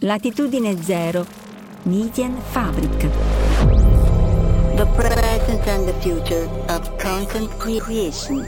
Latitudine zero. Median Fabric. The present and the future of content creation.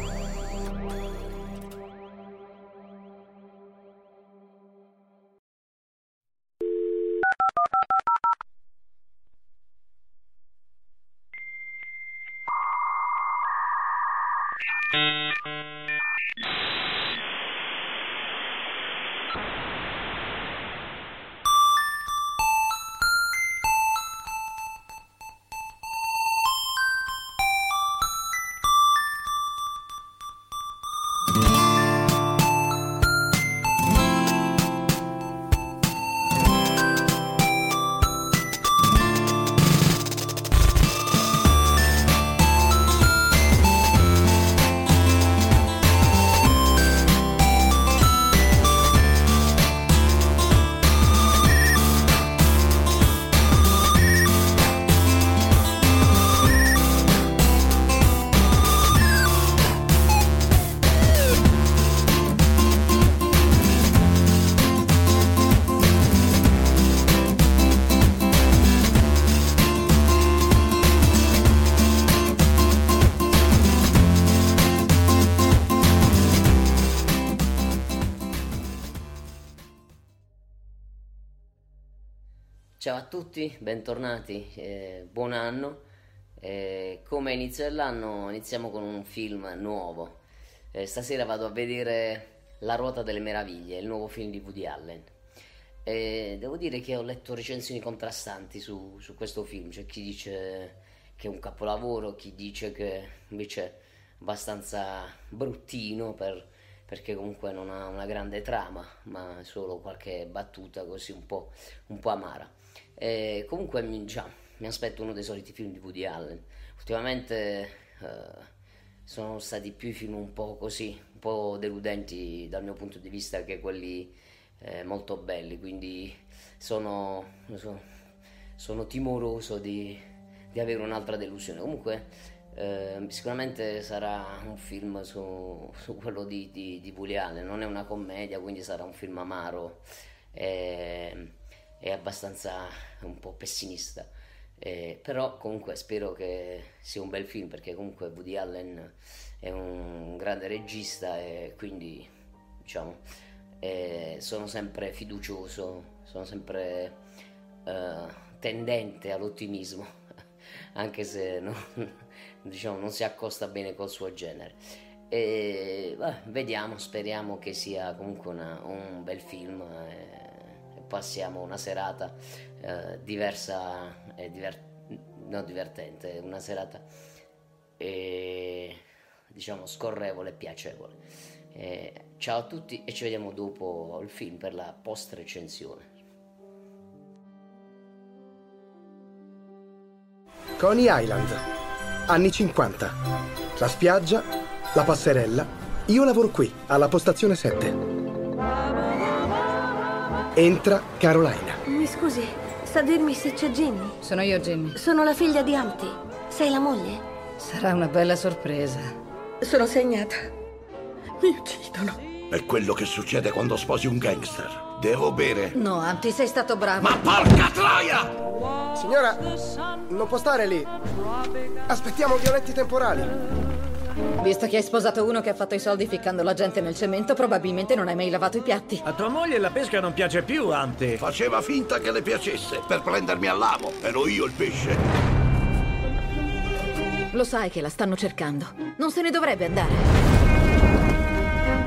Tutti, bentornati, eh, buon anno. Eh, come inizio dell'anno iniziamo con un film nuovo. Eh, stasera vado a vedere La ruota delle meraviglie, il nuovo film di Woody Allen. E devo dire che ho letto recensioni contrastanti su, su questo film, c'è chi dice che è un capolavoro, chi dice che invece è abbastanza bruttino per- perché comunque non ha una grande trama, ma solo qualche battuta così un po', un po' amara. E comunque mi, già, mi aspetto uno dei soliti film di Woody Allen. Ultimamente eh, sono stati più i film un po' così, un po' deludenti dal mio punto di vista che quelli eh, molto belli, quindi sono, sono, sono timoroso di, di avere un'altra delusione. Comunque eh, sicuramente sarà un film su, su quello di, di, di Woody Allen, non è una commedia, quindi sarà un film amaro. E, è abbastanza un po' pessimista. Eh, però comunque spero che sia un bel film perché comunque Woody Allen è un grande regista e quindi diciamo eh, sono sempre fiducioso, sono sempre eh, tendente all'ottimismo anche se non, diciamo, non si accosta bene col suo genere. E, beh, vediamo, speriamo che sia comunque una- un bel film. Eh, passiamo una serata eh, diversa e diver- no, divertente, una serata eh, diciamo scorrevole e piacevole. Eh, ciao a tutti e ci vediamo dopo il film per la post recensione. Coney Island, anni 50. La spiaggia, la passerella. Io lavoro qui, alla postazione 7. Entra Carolina. Mi scusi, sa dirmi se c'è Ginny? Sono io, Jimmy. Sono la figlia di Amti. Sei la moglie? Sarà una bella sorpresa. Sono segnata. Mi uccidono. È quello che succede quando sposi un gangster. Devo bere. No, Amti, sei stato bravo. Ma porca troia! Signora, non può stare lì. Aspettiamo violenti temporali. Visto che hai sposato uno che ha fatto i soldi ficcando la gente nel cemento, probabilmente non hai mai lavato i piatti. A tua moglie la pesca non piace più, Ante. Faceva finta che le piacesse per prendermi all'amo. Ero io il pesce. Lo sai che la stanno cercando. Non se ne dovrebbe andare.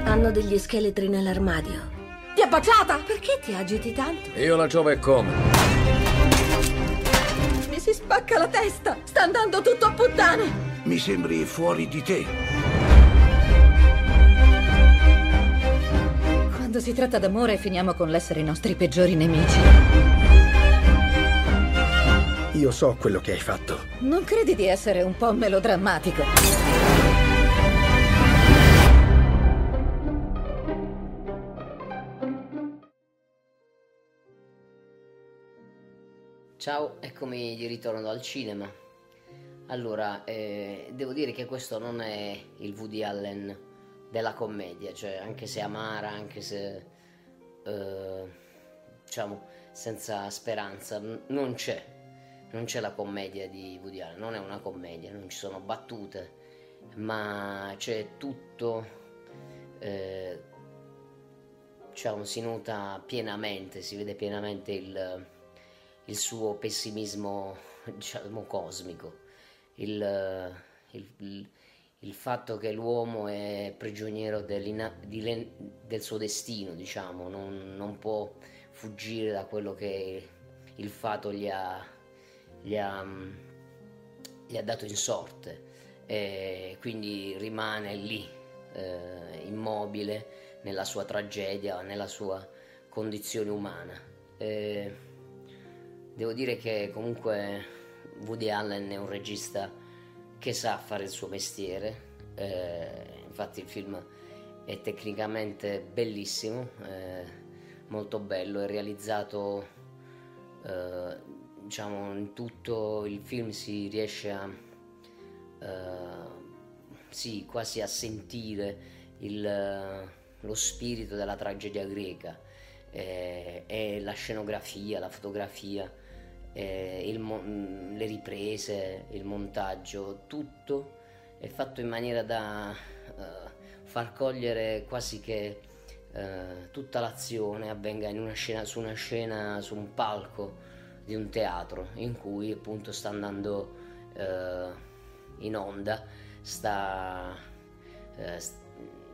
Hanno degli scheletri nell'armadio. Ti ha baciata! Perché ti agiti tanto? Io la giove come? Si spacca la testa! Sta andando tutto a puttane! Mi sembri fuori di te. quando si tratta d'amore finiamo con l'essere i nostri peggiori nemici. Io so quello che hai fatto. Non credi di essere un po' melodrammatico? Ciao, eccomi di ritorno dal cinema. Allora, eh, devo dire che questo non è il Woody Allen della commedia, cioè anche se amara, anche se eh, diciamo senza speranza, n- non c'è. Non c'è la commedia di Woody Allen, non è una commedia, non ci sono battute, ma c'è tutto, eh, diciamo, si nota pienamente, si vede pienamente il, il suo pessimismo, diciamo, cosmico, il, il, il, fatto che l'uomo è prigioniero del suo destino, diciamo, non, non, può fuggire da quello che il fato gli ha, gli ha, gli ha dato in sorte e quindi rimane lì, eh, immobile nella sua tragedia, nella sua condizione umana. E devo dire che comunque Woody Allen è un regista che sa fare il suo mestiere, eh, infatti il film è tecnicamente bellissimo, eh, molto bello, è realizzato eh, diciamo in tutto il film si riesce a eh, sì, quasi a sentire il, lo spirito della tragedia greca eh, e la scenografia, la fotografia, eh, il, le riprese, il montaggio, tutto è fatto in maniera da uh, far cogliere quasi che uh, tutta l'azione avvenga una scena, su una scena, su un palco di un teatro in cui appunto sta andando in onda, sta,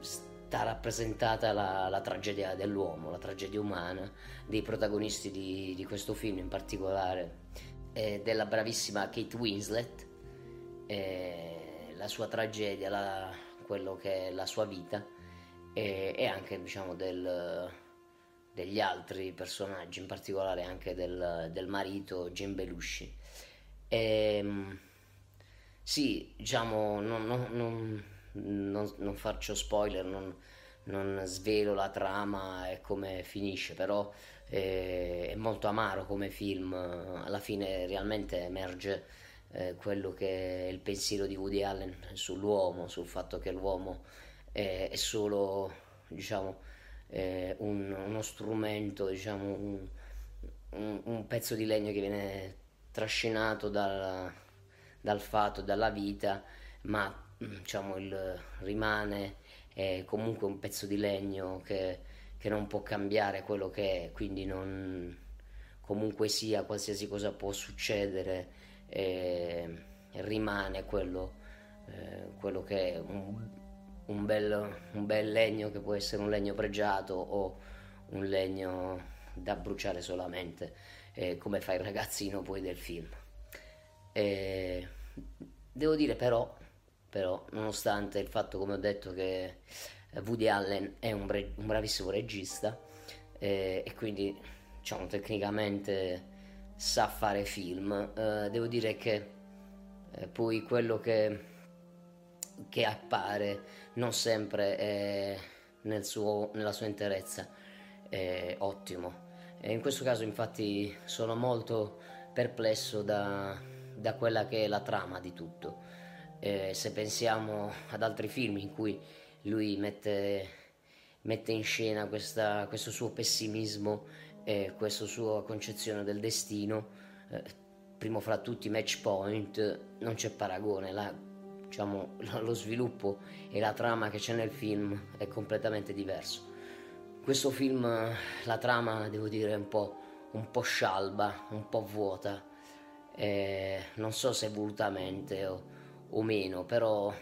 sta rappresentata la, la, tragedia dell'uomo, la tragedia umana dei protagonisti di, di questo film in particolare eh, della bravissima Kate Winslet, eh, la sua tragedia, la, quello che è la sua vita e, e anche diciamo del, degli altri personaggi, in particolare anche del, del marito Jim Belushi. E, ehm, sì, diciamo, non, non, non, non, faccio spoiler, non, svelo la trama e come finisce, però è molto amaro come film, alla fine realmente emerge eh, quello che è il pensiero di Woody Allen sull'uomo, sul fatto che l'uomo è, è solo diciamo, è un, uno strumento, diciamo, un, un, un, pezzo di legno che viene trascinato dal, dal fatto, dalla vita, ma diciamo, il, rimane comunque un pezzo di legno che che non può cambiare quello che è, quindi non, comunque sia, qualsiasi cosa può succedere, eh, rimane quello, eh, quello che è un, un, bel, un, bel, legno che può essere un legno pregiato o un legno da bruciare solamente, eh, come fa il ragazzino poi del film. devo dire però, però, nonostante il fatto, come ho detto, che Woody Allen è un, bre- un bravissimo regista eh, e quindi diciamo tecnicamente sa fare film. Eh, devo dire che eh, poi quello che, che, appare non sempre è nel suo, nella sua interezza è ottimo. E in questo caso infatti sono molto perplesso da, da quella che è la trama di tutto. Eh, se pensiamo ad altri film in cui lui mette, mette in scena questa, questo suo pessimismo e questa sua concezione del destino. Eh, primo fra tutti Match Point, non c'è paragone, la, diciamo, lo sviluppo e la trama che c'è nel film è completamente diverso. Questo film, la trama, devo dire, è un po', un po scialba, un po' vuota, eh, non so se volutamente o, o meno, però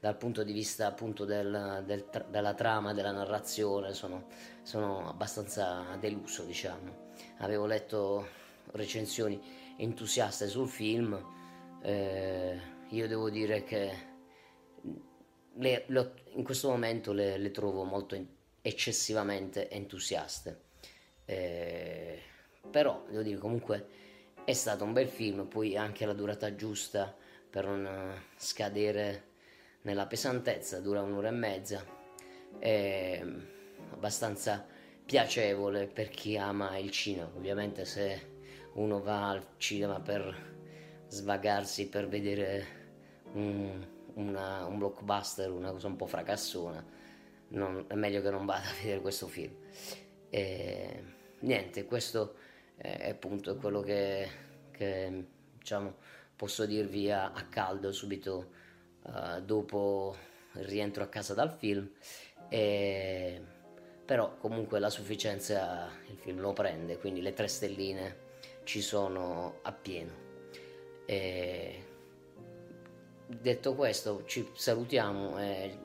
dal punto di vista appunto del, del, della trama, della narrazione, sono, sono abbastanza deluso, diciamo. Avevo letto recensioni entusiaste sul film, eh, io devo dire che le, le, in questo momento le, le trovo molto eccessivamente entusiaste. Eh, però devo dire comunque è stato un bel film, poi anche la durata giusta per non scadere nella pesantezza, dura un'ora e mezza, è abbastanza piacevole per chi ama il cinema, ovviamente se uno va al cinema per svagarsi, per vedere un, una, un blockbuster, una cosa un po' fracassona, non, è meglio che non vada a vedere questo film. E, niente, questo è appunto quello che, che diciamo, posso dirvi a, a caldo subito uh, dopo il rientro a casa dal film. E, però comunque la sufficienza il film lo prende, quindi le tre stelline ci sono appieno. E detto questo, ci salutiamo e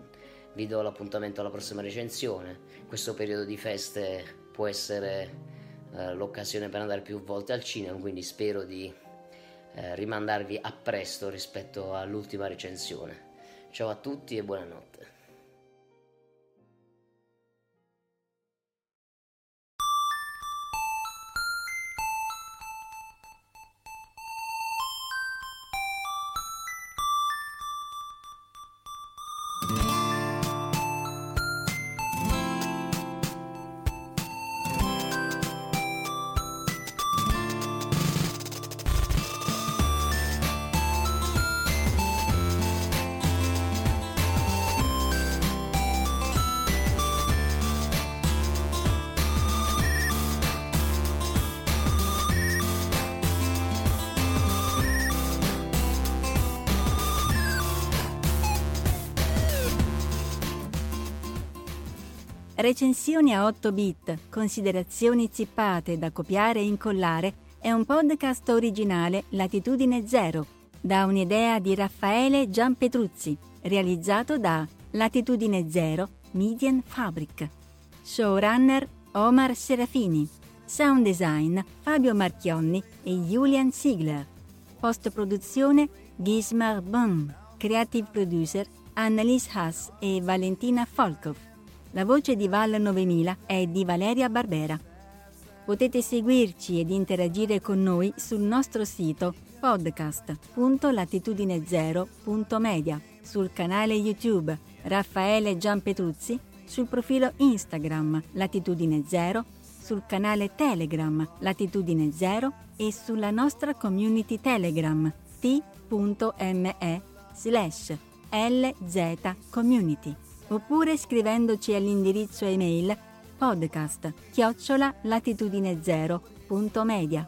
vi do l'appuntamento alla prossima recensione. Questo periodo di feste può essere eh, l'occasione per andare più volte al cinema, quindi spero di eh, rimandarvi a presto rispetto all'ultima recensione. Ciao a tutti e buonanotte. Recensioni a 8 bit, considerazioni zippate da copiare e incollare è un podcast originale Latitudine Zero, da un'idea di Raffaele Gianpetruzzi, realizzato da Latitudine Zero Median Fabric. Showrunner Omar Serafini. Sound design Fabio Marchionni e Julian Ziegler. Post produzione Gismar Bum. Creative producer Annalise Haas e Valentina Folkov. La voce di Val 9000 è di Valeria Barbera. Potete seguirci ed interagire con noi sul nostro sito podcast.latitudinezero.media, sul canale YouTube Raffaele Gianpetruzzi, sul profilo Instagram Latitudine Zero, sul canale Telegram Latitudine Zero e sulla nostra community Telegram t.me slash lzcommunity oppure scrivendoci all'indirizzo email podcast chiocciola latitudinezero.media.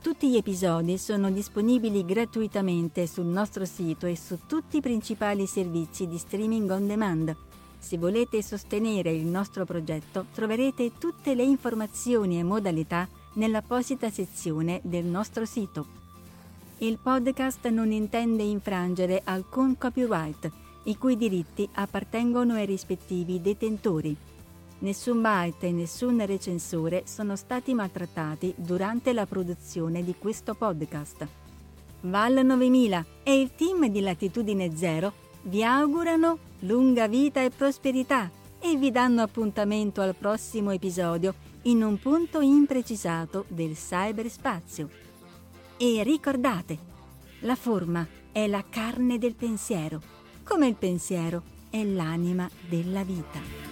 Tutti gli episodi sono disponibili gratuitamente sul nostro sito e su tutti i principali servizi di streaming on demand. Se volete sostenere il nostro progetto troverete tutte le informazioni e modalità nell'apposita sezione del nostro sito. Il podcast non intende infrangere alcun copyright i cui diritti appartengono ai rispettivi detentori. Nessun byte e nessun recensore sono stati maltrattati durante la produzione di questo podcast. Val 9000 e il team di Latitudine Zero vi augurano lunga vita e prosperità e vi danno appuntamento al prossimo episodio in un punto imprecisato del cyberspazio. E ricordate, la forma è la carne del pensiero come il pensiero è l'anima della vita.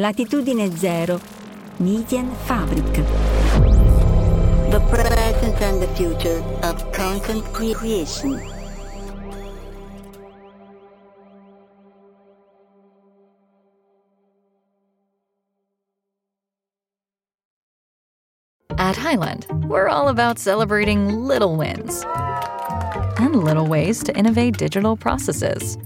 Latitudine zero. Median Fabric. The present and the future of content creation. At Highland, we're all about celebrating little wins and little ways to innovate digital processes.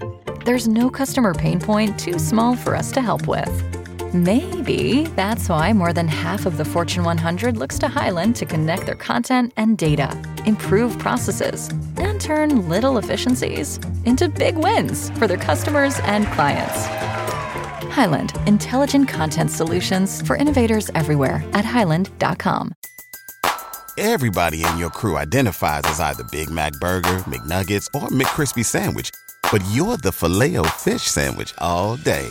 There's no customer pain point too small for us to help with. Maybe that's why more than half of the Fortune 100 looks to Highland to connect their content and data, improve processes, and turn little efficiencies into big wins for their customers and clients. Highland, intelligent content solutions for innovators everywhere at highland.com. Everybody in your crew identifies as either Big Mac Burger, McNuggets, or McCrispy Sandwich. But you're the filet fish Sandwich all day.